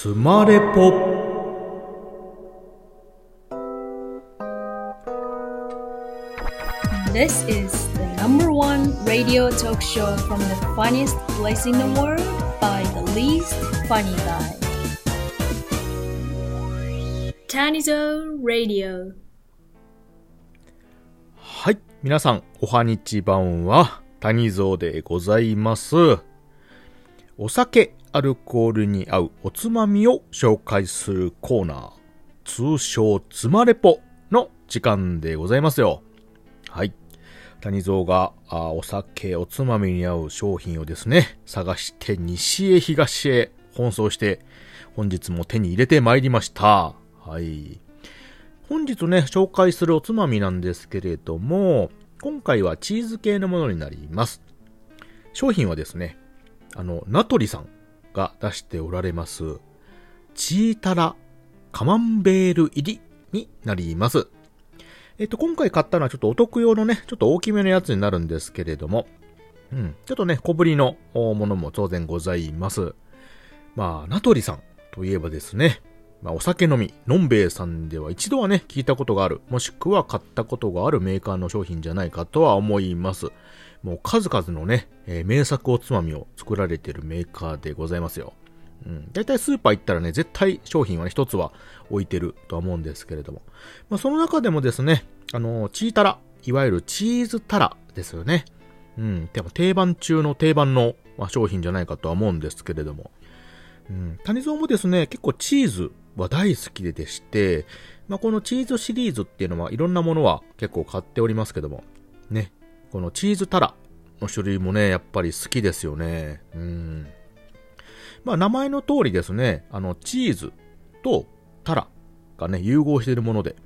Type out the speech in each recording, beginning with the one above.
つまれぽ「This is the number one radio talk show from the funniest place in the world by the least funny guy. Tanizo Radio. はい。皆さん、おはにちばんは、谷蔵でございます。お酒、アルコールに合うおつまみを紹介するコーナー、通称つまれぽの時間でございますよ。はい。谷蔵があお酒、おつまみに合う商品をですね、探して西へ東へ奔走して、本日も手に入れてまいりました。はい。本日ね、紹介するおつまみなんですけれども、今回はチーズ系のものになります。商品はですね、あの、ナトリさんが出しておられます、チータラカマンベール入りになります。えっと、今回買ったのはちょっとお得用のね、ちょっと大きめのやつになるんですけれども、うん、ちょっとね、小ぶりのものも当然ございます。まあ、ナトリさんといえばですね、まあ、お酒飲み、のんべえさんでは一度はね、聞いたことがある、もしくは買ったことがあるメーカーの商品じゃないかとは思います。もう数々のね、えー名作おつまみを作られているメーカーでございますよ。うん。だいたいスーパー行ったらね、絶対商品はね、一つは置いてるとは思うんですけれども。まあ、その中でもですね、あのーチータラ、いわゆるチーズタラですよね。うん。でも定番中の定番の、まあ、商品じゃないかとは思うんですけれども。うん。谷蔵もですね、結構チーズは大好きででして、まあ、このチーズシリーズっていうのはいろんなものは結構買っておりますけども、ね、このチーズタラの種類もね、やっぱり好きですよね。うん。まあ、名前の通りですね、あの、チーズとタラがね、融合しているもので、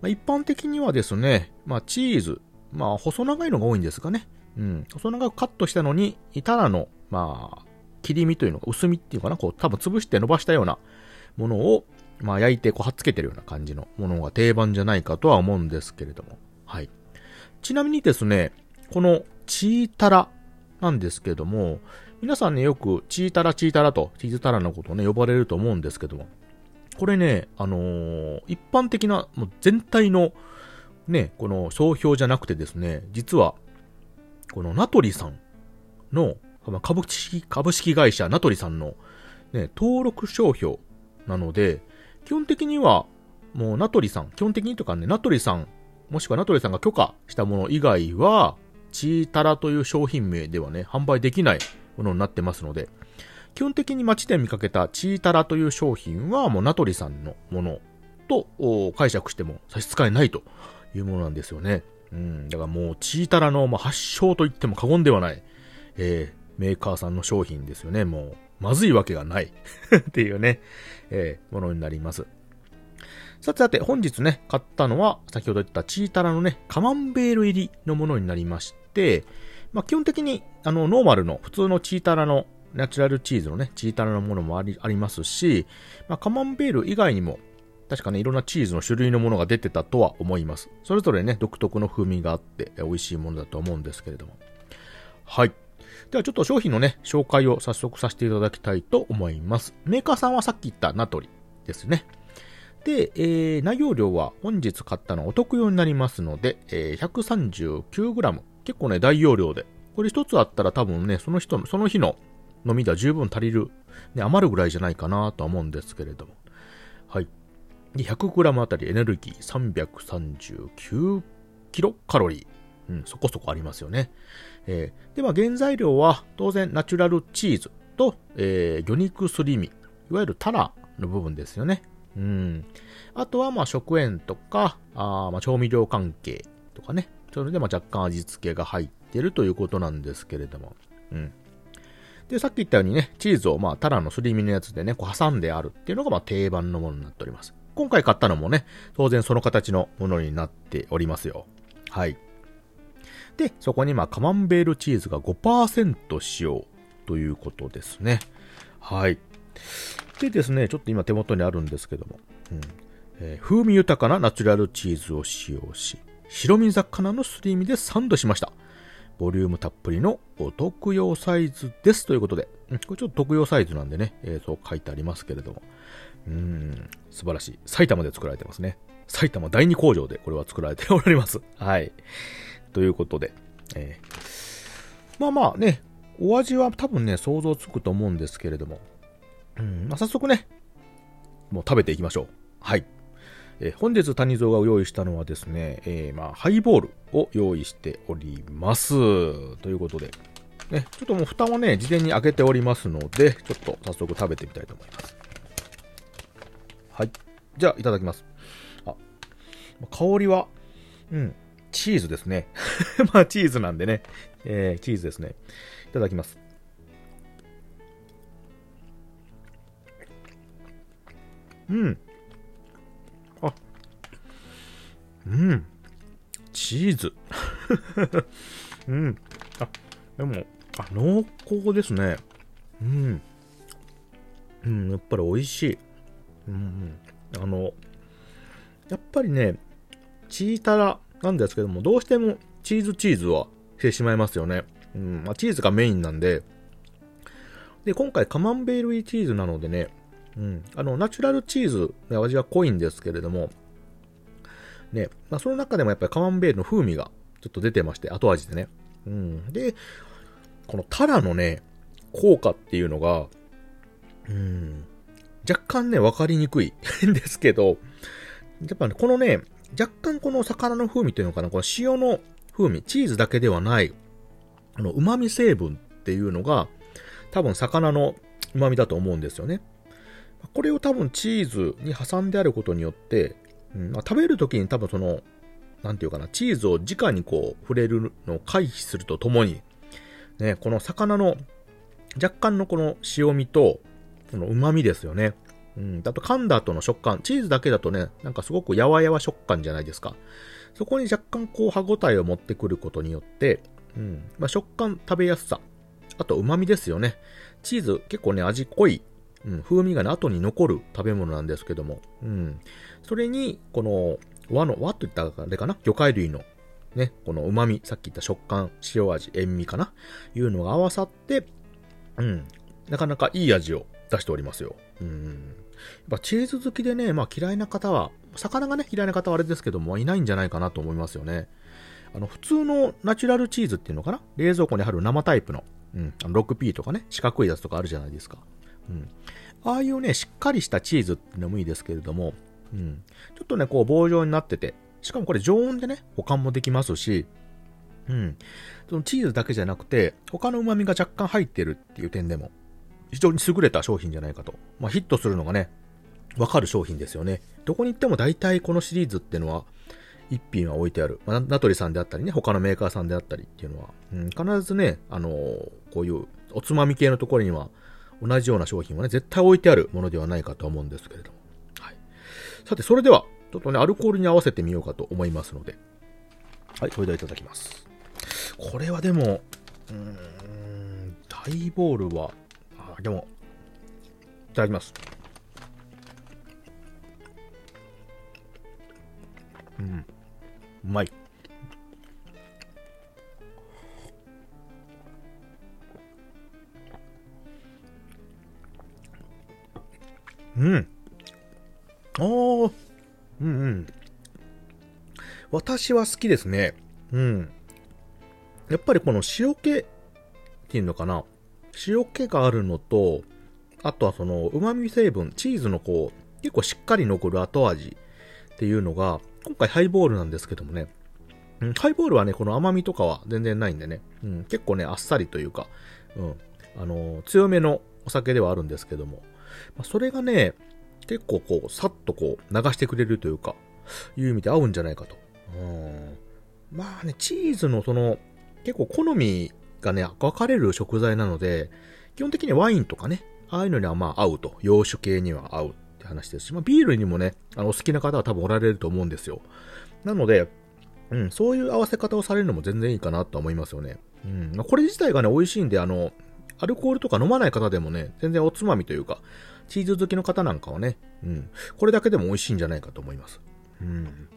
まあ、一般的にはですね、まあ、チーズ、まあ、細長いのが多いんですかね。うん。細長くカットしたのに、タラの、まあ、切り身というのが、薄みっていうかな、こう、多分潰して伸ばしたようなものを、まあ、焼いて、こう、はっつけてるような感じのものが定番じゃないかとは思うんですけれども。はい。ちなみにですね、このチータラなんですけども、皆さんね、よくチータラチータラとチーズタラのことをね、呼ばれると思うんですけども、これね、あのー一般的な、もう全体の、ね、この総評じゃなくてですね、実は、このナトリさんの、株式、株式会社ナトリさんの、ね、登録商標なので、基本的には、もうナトリさん、基本的にとかね、ナトリさん、もしくはナトリさんが許可したもの以外は、チータラという商品名ではね、販売できないものになってますので、基本的に街で見かけたチータラという商品はもうナトリさんのものと解釈しても差し支えないというものなんですよね。うん、だからもうチータラのまあ発祥と言っても過言ではない、えーメーカーさんの商品ですよね。もう、まずいわけがない っていうね、えーものになります。さてさて、本日ね、買ったのは、先ほど言ったチータラのね、カマンベール入りのものになりまして、まあ、基本的に、あの、ノーマルの、普通のチータラの、ナチュラルチーズのね、チータラのものもあり、ありますし、まあ、カマンベール以外にも、確かね、いろんなチーズの種類のものが出てたとは思います。それぞれね、独特の風味があって、美味しいものだと思うんですけれども。はい。ではちょっと商品のね、紹介を早速させていただきたいと思います。メーカーさんはさっき言ったナトリですね。で、えー、内容量は本日買ったのお得用になりますので、えー、139g。結構ね、大容量で。これ一つあったら多分ね、その人の、その日の飲みでは十分足りる、ね、余るぐらいじゃないかなとは思うんですけれども。はい。で、100g あたりエネルギー339キロカロリー。うん、そこそこありますよね。えーでは原材料は当然ナチュラルチーズと、えー魚肉すり身、いわゆるタラの部分ですよね。うん。あとはまあ食塩とか、あまあ調味料関係とかね。それでまあ若干味付けが入ってるということなんですけれども。うん。で、さっき言ったようにね、チーズをまあタラのすり身のやつでね、こう挟んであるっていうのがまあ定番のものになっております。今回買ったのもね、当然その形のものになっておりますよ。はい。で、そこにまあカマンベールチーズが5%使用ということですね。はい。でですね、ちょっと今手元にあるんですけども、うんえー風味豊かなナチュラルチーズを使用し、白身魚のすり身でサンドしました。ボリュームたっぷりのお得用サイズです。ということで、これちょっと特用サイズなんでね、えーそう書いてありますけれども。うん、素晴らしい。埼玉で作られてますね。埼玉第二工場でこれは作られております。はい。ということで、えーまあまあね、お味は多分ね、想像つくと思うんですけれども、うん、まあ早速ね、もう食べていきましょう。はい。えー本日谷蔵が用意したのはですね、えーまあ、ハイボールを用意しております。ということで、ね、ちょっともう蓋をね、事前に開けておりますので、ちょっと早速食べてみたいと思います。はい。じゃあ、いただきます。あ、香りは、うん、チーズですね。まあ、チーズなんでね、えー、チーズですね。いただきます。うん。あ、うん。チーズ。うん。あ、でも、あ、濃厚ですね。うん。うん、やっぱり美味しい。うん、うん。あの、やっぱりね、チータラなんですけども、どうしてもチーズチーズはしてしまいますよね。うん、まあ、チーズがメインなんで、で、今回カマンベール入りチーズなのでね、うん、あの、ナチュラルチーズの味は濃いんですけれども、ね、まあ、その中でもやっぱりカマンベールの風味がちょっと出てまして、後味でね。うん。で、このタラのね、効果っていうのが、うん、若干ね、わかりにくいんですけど、やっぱね、このね、若干この魚の風味っていうのかな、この塩の風味、チーズだけではない、あの、旨味成分っていうのが、多分魚の旨味だと思うんですよね。これを多分チーズに挟んであることによって、うんまあ、食べるときに多分その、なんていうかな、チーズを直にこう触れるのを回避するとともに、ね、この魚の若干のこの塩味と、この旨味ですよね。うん、だと噛んだ後の食感、チーズだけだとね、なんかすごくやわやわ食感じゃないですか。そこに若干こう歯ごたえを持ってくることによって、うん、まあ、食感、食べやすさ、あと旨味ですよね。チーズ結構ね、味濃い、うん、風味がね、後に残る食べ物なんですけども、うん。それに、この、和の、和といったらあれかな？魚介類の、ね、この旨味、さっき言った食感、塩味、塩味かな？いうのが合わさって、うん。なかなかいい味を出しておりますよ。うん。やっぱチーズ好きでね、まあ嫌いな方は、魚がね、嫌いな方はあれですけども、いないんじゃないかなと思いますよね。あの、普通のナチュラルチーズっていうのかな？冷蔵庫にある生タイプの、うん、あの 6P とかね、四角いやつとかあるじゃないですか。うん。ああいうね、しっかりしたチーズってのもいいですけれども、うん。ちょっとね、こう棒状になってて、しかもこれ常温でね、保管もできますし、うん。そのチーズだけじゃなくて、他の旨味が若干入ってるっていう点でも、非常に優れた商品じゃないかと。まあ、ヒットするのがね、わかる商品ですよね。どこに行っても大体このシリーズっていうのは、一品は置いてある。まあ、ナトリさんであったりね、他のメーカーさんであったりっていうのは、うん、必ずね、あのーこういうおつまみ系のところには、同じような商品はね、絶対置いてあるものではないかと思うんですけれども。はい。さて、それでは、ちょっとね、アルコールに合わせてみようかと思いますので。はい、それではいただきます。これはでも、うーん、ハイボールは、あ、でも、いただきます。うん、うまい。私は好きですね。うん。やっぱりこの塩気っていうのかな。塩気があるのと、あとはその旨味成分、チーズのこう、結構しっかり残る後味っていうのが、今回ハイボールなんですけどもね。うん、ハイボールはね、この甘みとかは全然ないんでね。うん、結構ね、あっさりというか、うん、あのー強めのお酒ではあるんですけども。まあ、それがね、結構こう、さっとこう、流してくれるというか、いう意味で合うんじゃないかと。うん。まあね、チーズのその、結構好みがね、分かれる食材なので、基本的にワインとかね、ああいうのにはまあ合うと。洋酒系には合うって話ですし、まあビールにもね、あの、お好きな方は多分おられると思うんですよ。なので、うん、そういう合わせ方をされるのも全然いいかなと思いますよね。うん。まあこれ自体がね、美味しいんで、あの、アルコールとか飲まない方でもね、全然おつまみというか、チーズ好きの方なんかはね、うん、これだけでも美味しいんじゃないかと思います。うん。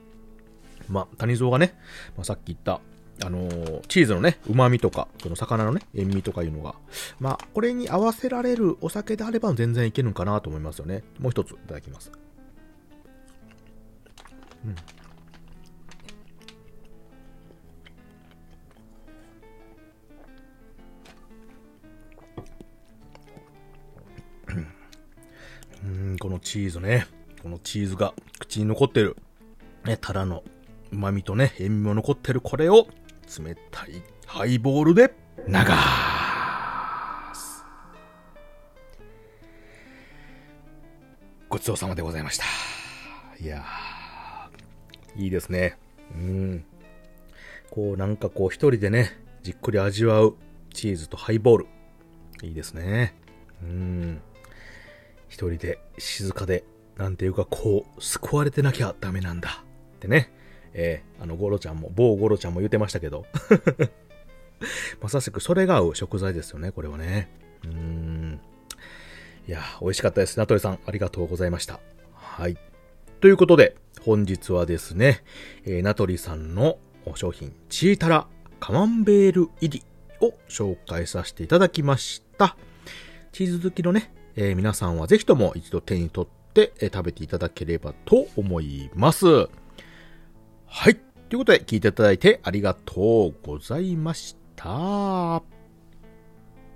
まあ、谷蔵がね、まあ、さっき言った、あのーチーズのね、旨味とか、その魚のね、塩味とかいうのが、まあ、これに合わせられるお酒であれば全然いけるんかなと思いますよね。もう一ついただきます。うん、うんこのチーズね。このチーズが口に残ってる。ね、タラの旨味とね、塩味も残ってるこれを、冷たいハイボールで流す。ごちそうさまでございました。いや、いいですね。うん。こう、なんかこう、一人でね、じっくり味わうチーズとハイボール。いいですね。うん。一人で静かで、なんていうかこう、救われてなきゃダメなんだ。ってね。えーあの、ゴロちゃんも、某ゴロちゃんも言ってましたけど。まさしくそれが合う食材ですよね、これはね。うーん。いや、美味しかったです。名取さん、ありがとうございました。はい。ということで、本日はですね、えー、名取さんの商品、チータラカマンベール入りを紹介させていただきました。チーズ好きのね、えー皆さんはぜひとも一度手に取って、えー食べていただければと思います。はい。ということで聞いていただいてありがとうございました。